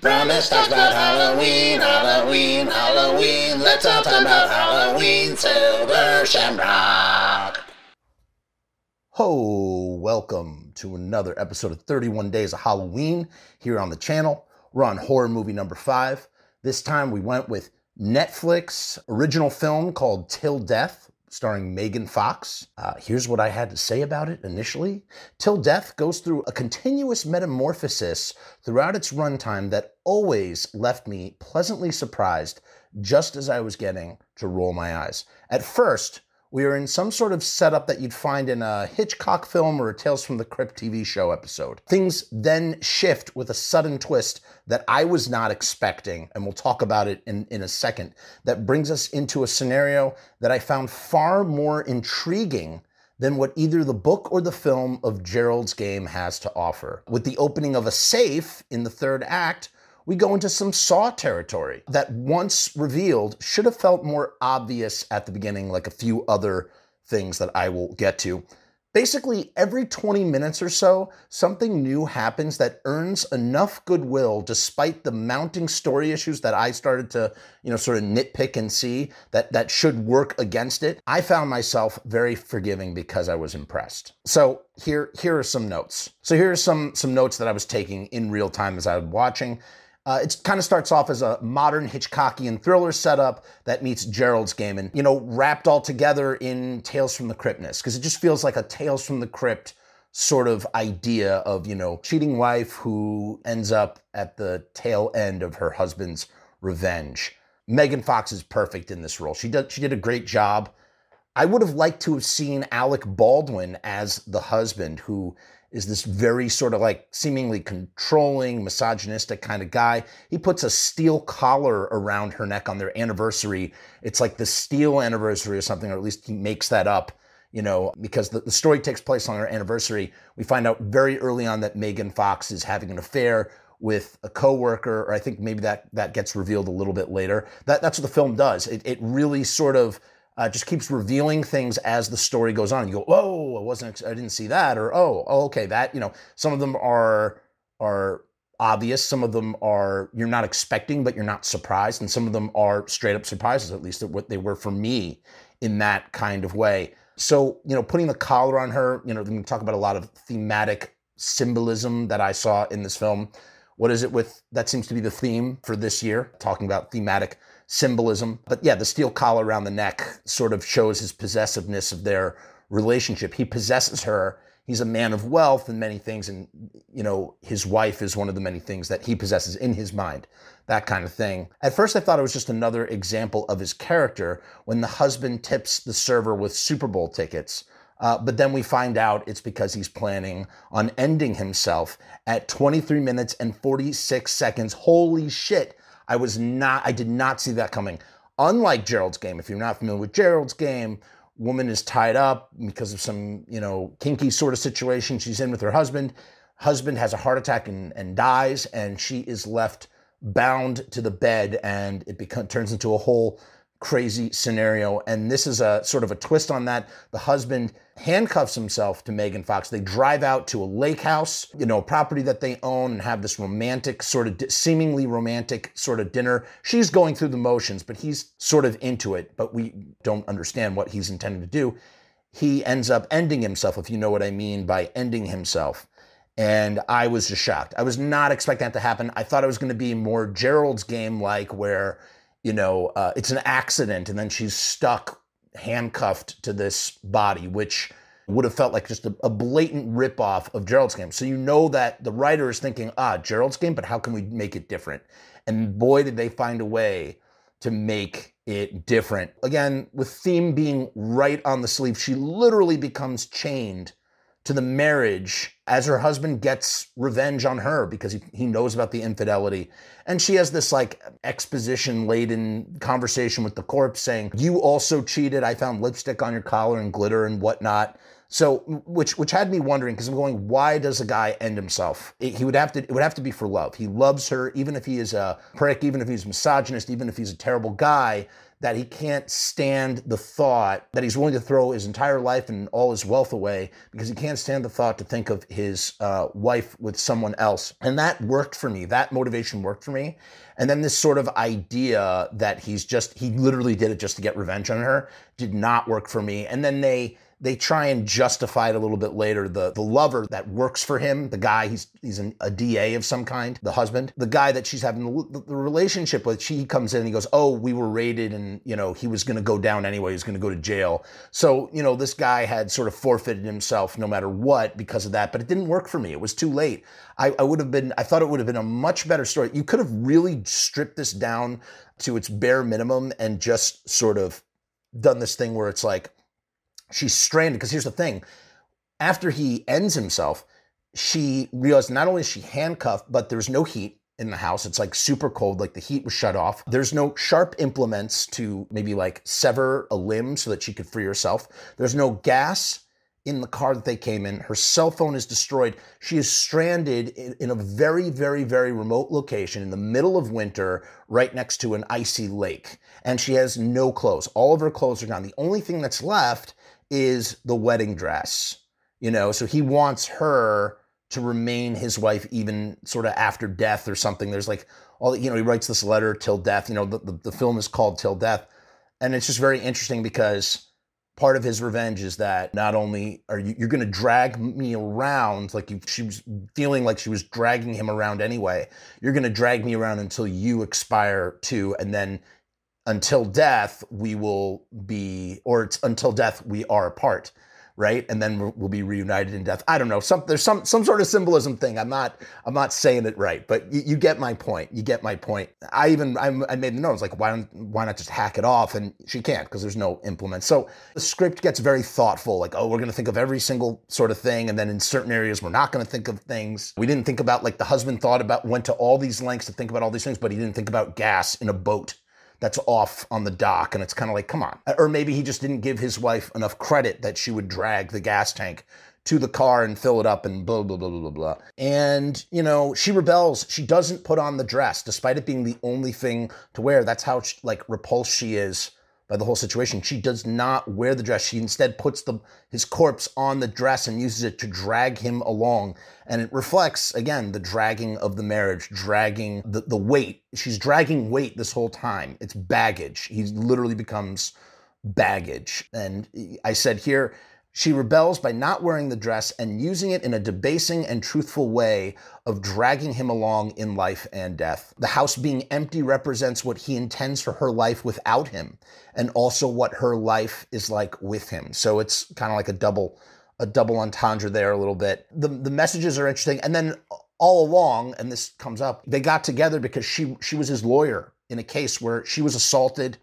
Promise talks about Halloween, Halloween, Halloween. Let's all talk about Halloween, Silver Shamrock. Ho, welcome to another episode of 31 Days of Halloween here on the channel. We're on horror movie number five. This time we went with Netflix original film called Till Death, starring Megan Fox. Uh, here's what I had to say about it initially. Till Death goes through a continuous metamorphosis throughout its runtime that always left me pleasantly surprised just as I was getting to roll my eyes. At first, we are in some sort of setup that you'd find in a Hitchcock film or a Tales from the Crypt TV show episode. Things then shift with a sudden twist that I was not expecting, and we'll talk about it in, in a second, that brings us into a scenario that I found far more intriguing than what either the book or the film of Gerald's Game has to offer. With the opening of a safe in the third act, we go into some Saw territory that once revealed should have felt more obvious at the beginning, like a few other things that I will get to. Basically, every 20 minutes or so, something new happens that earns enough goodwill despite the mounting story issues that I started to, you know, sort of nitpick and see that that should work against it. I found myself very forgiving because I was impressed. So, here here are some notes. So, here are some some notes that I was taking in real time as I was watching. Uh, it kind of starts off as a modern Hitchcockian thriller setup that meets Gerald's game and, you know, wrapped all together in Tales from the Cryptness, because it just feels like a Tales from the Crypt sort of idea of, you know, cheating wife who ends up at the tail end of her husband's revenge. Megan Fox is perfect in this role. She did, she did a great job. I would have liked to have seen Alec Baldwin as the husband who is this very sort of like seemingly controlling, misogynistic kind of guy. He puts a steel collar around her neck on their anniversary. It's like the steel anniversary or something, or at least he makes that up, you know, because the, the story takes place on her anniversary. We find out very early on that Megan Fox is having an affair with a coworker, or I think maybe that that gets revealed a little bit later. That that's what the film does. It it really sort of uh, just keeps revealing things as the story goes on. You go, "Whoa, I wasn't, I didn't see that," or "Oh, oh, okay, that." You know, some of them are are obvious. Some of them are you're not expecting, but you're not surprised, and some of them are straight up surprises. At least at what they were for me in that kind of way. So you know, putting the collar on her. You know, we talk about a lot of thematic symbolism that I saw in this film. What is it with that seems to be the theme for this year? Talking about thematic symbolism. But yeah, the steel collar around the neck sort of shows his possessiveness of their relationship. He possesses her. He's a man of wealth and many things. And, you know, his wife is one of the many things that he possesses in his mind, that kind of thing. At first, I thought it was just another example of his character when the husband tips the server with Super Bowl tickets. Uh, but then we find out it's because he's planning on ending himself at 23 minutes and 46 seconds. Holy shit. I was not, I did not see that coming. Unlike Gerald's game, if you're not familiar with Gerald's game, woman is tied up because of some, you know, kinky sort of situation she's in with her husband. Husband has a heart attack and, and dies, and she is left bound to the bed, and it becomes turns into a whole crazy scenario. And this is a sort of a twist on that. The husband handcuffs himself to Megan Fox. They drive out to a lake house, you know, property that they own and have this romantic, sort of seemingly romantic sort of dinner. She's going through the motions, but he's sort of into it, but we don't understand what he's intending to do. He ends up ending himself, if you know what I mean by ending himself. And I was just shocked. I was not expecting that to happen. I thought it was going to be more Gerald's game like, where you know, uh, it's an accident, and then she's stuck handcuffed to this body, which would have felt like just a, a blatant ripoff of Gerald's game. So you know that the writer is thinking, ah, Gerald's game, but how can we make it different? And boy, did they find a way to make it different. Again, with theme being right on the sleeve, she literally becomes chained to the marriage as her husband gets revenge on her because he, he knows about the infidelity. And she has this like exposition laden conversation with the corpse saying, You also cheated. I found lipstick on your collar and glitter and whatnot. So, which which had me wondering because I'm going, why does a guy end himself? It, he would have to. It would have to be for love. He loves her, even if he is a prick, even if he's misogynist, even if he's a terrible guy that he can't stand the thought that he's willing to throw his entire life and all his wealth away because he can't stand the thought to think of his uh, wife with someone else. And that worked for me. That motivation worked for me. And then this sort of idea that he's just, he literally did it just to get revenge on her did not work for me. And then they, they try and justify it a little bit later. The the lover that works for him, the guy he's he's an, a DA of some kind, the husband, the guy that she's having the, the relationship with. She comes in and he goes, "Oh, we were raided, and you know he was going to go down anyway. He was going to go to jail." So you know this guy had sort of forfeited himself no matter what because of that. But it didn't work for me. It was too late. I, I would have been. I thought it would have been a much better story. You could have really stripped this down to its bare minimum and just sort of done this thing where it's like she's stranded because here's the thing. After he ends himself she realized not only is she handcuffed but there's no heat in the house. It's like super cold like the heat was shut off. There's no sharp implements to maybe like sever a limb so that she could free herself. There's no gas in the car that they came in. Her cell phone is destroyed. She is stranded in, in a very very very remote location in the middle of winter right next to an icy lake. And she has no clothes. All of her clothes are gone. The only thing that's left is the wedding dress, you know, so he wants her to remain his wife even sort of after death or something. There's like all, you know, he writes this letter till death, you know, the, the, the film is called Till Death. And it's just very interesting because part of his revenge is that not only are you, you're going to drag me around, like you, she was feeling like she was dragging him around anyway. You're going to drag me around until you expire too. And then until death we will be or until death we are apart right? And then we'll be reunited in death. I don't know. Some there's some some sort of symbolism thing. I'm not i'm not saying it right but you, you get my point. You get my point. I even I'm, i made the notes like why don't why not just hack it off? And she can't because there's no implement. So the script gets very thoughtful like oh we're going to think of every single sort of thing. And then in certain areas we're not going to think of things. We didn't think about like the husband thought about went to all these lengths to think about all these things but he didn't think about gas in a boat that's off on the dock. And it's kind of like, come on. Or maybe he just didn't give his wife enough credit that she would drag the gas tank to the car and fill it up and blah, blah, blah, blah, blah, blah. And, you know, she rebels. She doesn't put on the dress, despite it being the only thing to wear. That's how, like, repulsed she is by the whole situation. She does not wear the dress. She instead puts the his corpse on the dress and uses it to drag him along. And it reflects, again, the dragging of the marriage, dragging the, the weight. She's dragging weight this whole time. It's baggage. He literally becomes baggage. And I said here, she rebels by not wearing the dress and using it in a debasing and truthful way of dragging him along in life and death. The house being empty represents what he intends for her life without him and also what her life is like with him. So it's kind of like a double a double entendre there a little bit. The the messages are interesting and then all along and this comes up, they got together because she she was his lawyer in a case where she was assaulted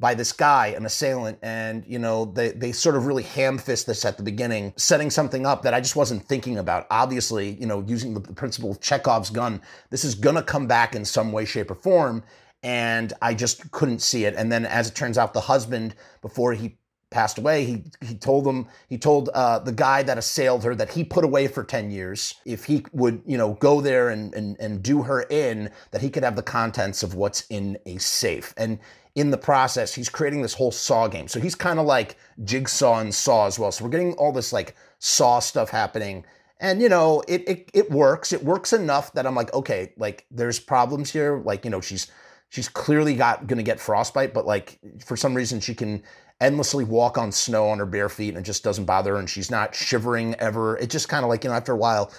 by this guy, an assailant, and you know they they sort of really ham fist this at the beginning, setting something up that I just wasn't thinking about. Obviously, you know, using the principle of Chekhov's gun, this is gonna come back in some way, shape, or form, and I just couldn't see it. And then, as it turns out, the husband before he passed away, he he told them he told uh, the guy that assailed her that he put away for ten years if he would you know go there and and and do her in that he could have the contents of what's in a safe and in the process, he's creating this whole Saw game. So he's kind of like Jigsaw and Saw as well. So we're getting all this like Saw stuff happening. And you know, it it it works. It works enough that I'm like, okay, like there's problems here. Like, you know, she's she's clearly got gonna get frostbite, but like for some reason she can endlessly walk on snow on her bare feet and it just doesn't bother her and she's not shivering ever. It just kind of like, you know, after a while,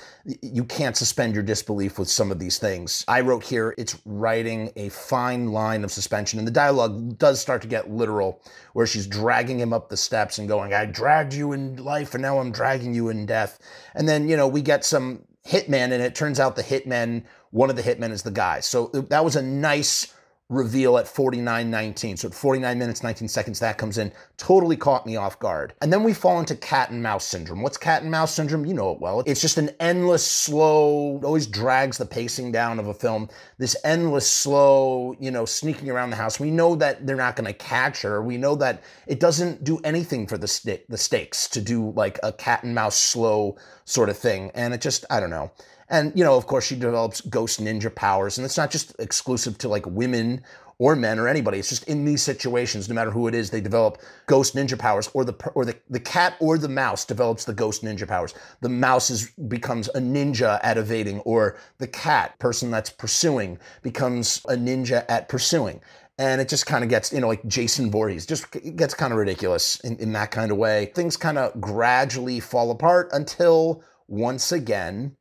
you can't suspend your disbelief with some of these things. I wrote here, it's writing a fine line of suspension and the dialogue does start to get literal where she's dragging him up the steps and going, I dragged you in life and now I'm dragging you in death. And then, you know, we get some hitmen and it turns out the hitmen, one of the hitmen is the guy. So uh, that was a nice reveal at 49.19. So at 49 minutes, 19 seconds, that comes in. Totally caught me off guard. And then we fall into cat and mouse syndrome. What's cat and mouse syndrome? You know it well. It's just an endless, slow, always drags the pacing down of a film. This endless, slow, you know, sneaking around the house. We know that they're not going to catch her. We know that it doesn't do anything for the, st- the stakes to do like a cat and mouse slow sort of thing. And it just, I don't know. And, you know, of course, she develops ghost ninja powers. And it's not just exclusive to like women or men or anybody. It's just in these situations, no matter who it is, they develop ghost ninja powers, or the or the, the cat or the mouse develops the ghost ninja powers. The mouse is becomes a ninja at evading, or the cat person that's pursuing becomes a ninja at pursuing. And it just kind of gets, you know, like Jason Voorhees, just gets kind of ridiculous in, in that kind of way. Things kind of gradually fall apart until once again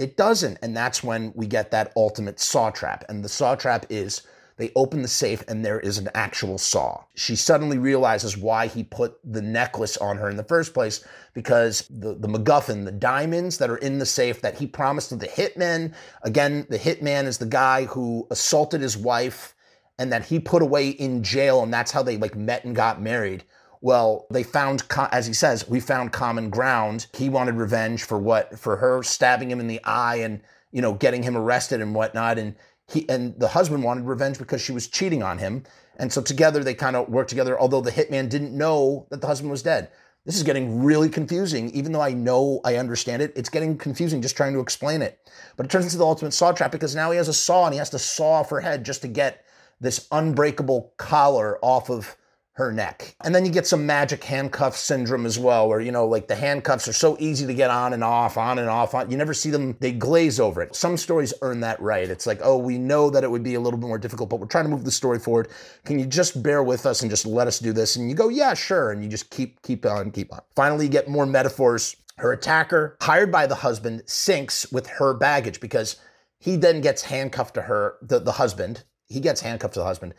it doesn't. And that's when we get that ultimate saw trap. And the saw trap is they open the safe and there is an actual saw. She suddenly realizes why he put the necklace on her in the first place because the, the MacGuffin, the diamonds that are in the safe that he promised to the hitman. Again, the hitman is the guy who assaulted his wife and that he put away in jail, and that's how they like met and got married. Well, they found, as he says, we found common ground. He wanted revenge for what? For her stabbing him in the eye and, you know, getting him arrested and whatnot. And he and the husband wanted revenge because she was cheating on him. And so together they kind of worked together, although the hitman didn't know that the husband was dead. This is getting really confusing, even though I know I understand it. It's getting confusing just trying to explain it. But it turns into the ultimate saw trap because now he has a saw and he has to saw off her head just to get this unbreakable collar off of her neck. And then you get some magic handcuff syndrome as well, where, you know, like the handcuffs are so easy to get on and off, on and off. On. You never see them, they glaze over it. Some stories earn that right. It's like, oh, we know that it would be a little bit more difficult, but we're trying to move the story forward. Can you just bear with us and just let us do this? And you go, yeah, sure. And you just keep, keep on, keep on. Finally, you get more metaphors. Her attacker, hired by the husband, sinks with her baggage because he then gets handcuffed to her, the, the husband. He gets handcuffed to the husband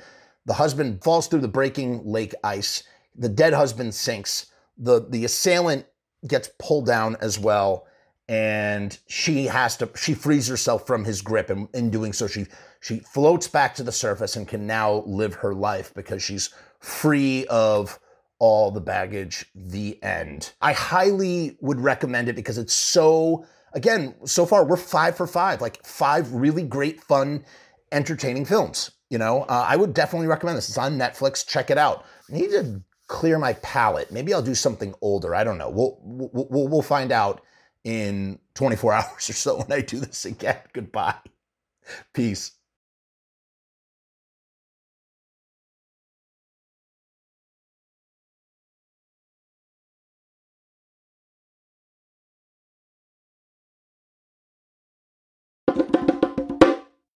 the husband falls through the breaking lake ice. The dead husband sinks. The, the assailant gets pulled down as well. And she has to, she frees herself from his grip. And in doing so, she, she floats back to the surface and can now live her life because she's free of all the baggage. The end. I highly would recommend it because it's so, again, so far we're five for five, like five really great, fun, entertaining films. You know, uh, I would definitely recommend this. It's on Netflix. Check it out. I need to clear my palate. Maybe I'll do something older. I don't know. We'll we'll we'll find out in 24 hours or so when I do this again. Goodbye. Peace.